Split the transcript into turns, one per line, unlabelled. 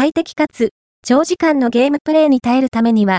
快適かつ、長時間のゲームプレイに耐えるためには、